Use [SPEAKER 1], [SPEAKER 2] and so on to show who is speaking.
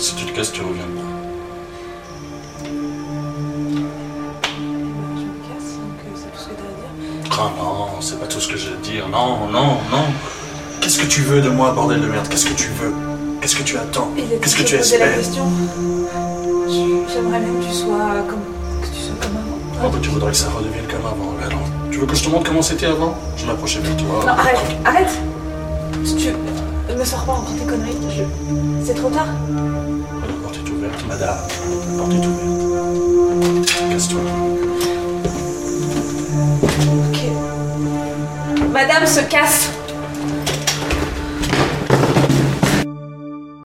[SPEAKER 1] Que tu reviens de
[SPEAKER 2] Je me casse, donc c'est tout ce que t'as à dire.
[SPEAKER 1] Ah non, c'est pas tout ce que j'ai à dire. Non, non, non. Qu'est-ce que tu veux de moi, bordel de merde? Qu'est-ce que tu veux? Qu'est-ce que tu attends? Qu'est-ce que tu
[SPEAKER 2] poser la
[SPEAKER 1] espères?
[SPEAKER 2] question. J'aimerais bien que tu sois comme, que tu sois comme avant.
[SPEAKER 1] Ah bah tu voudrais que ça redevienne comme avant. Mais alors, tu veux que je te montre comment c'était avant? Je m'approchais vers toi.
[SPEAKER 2] Non, arrête, arrête Si tu me sors pas encore tes conneries. Je- C'est trop tard.
[SPEAKER 1] La porte est ouverte, madame. La porte est ouverte. Casse-toi.
[SPEAKER 2] Ok. Madame se casse.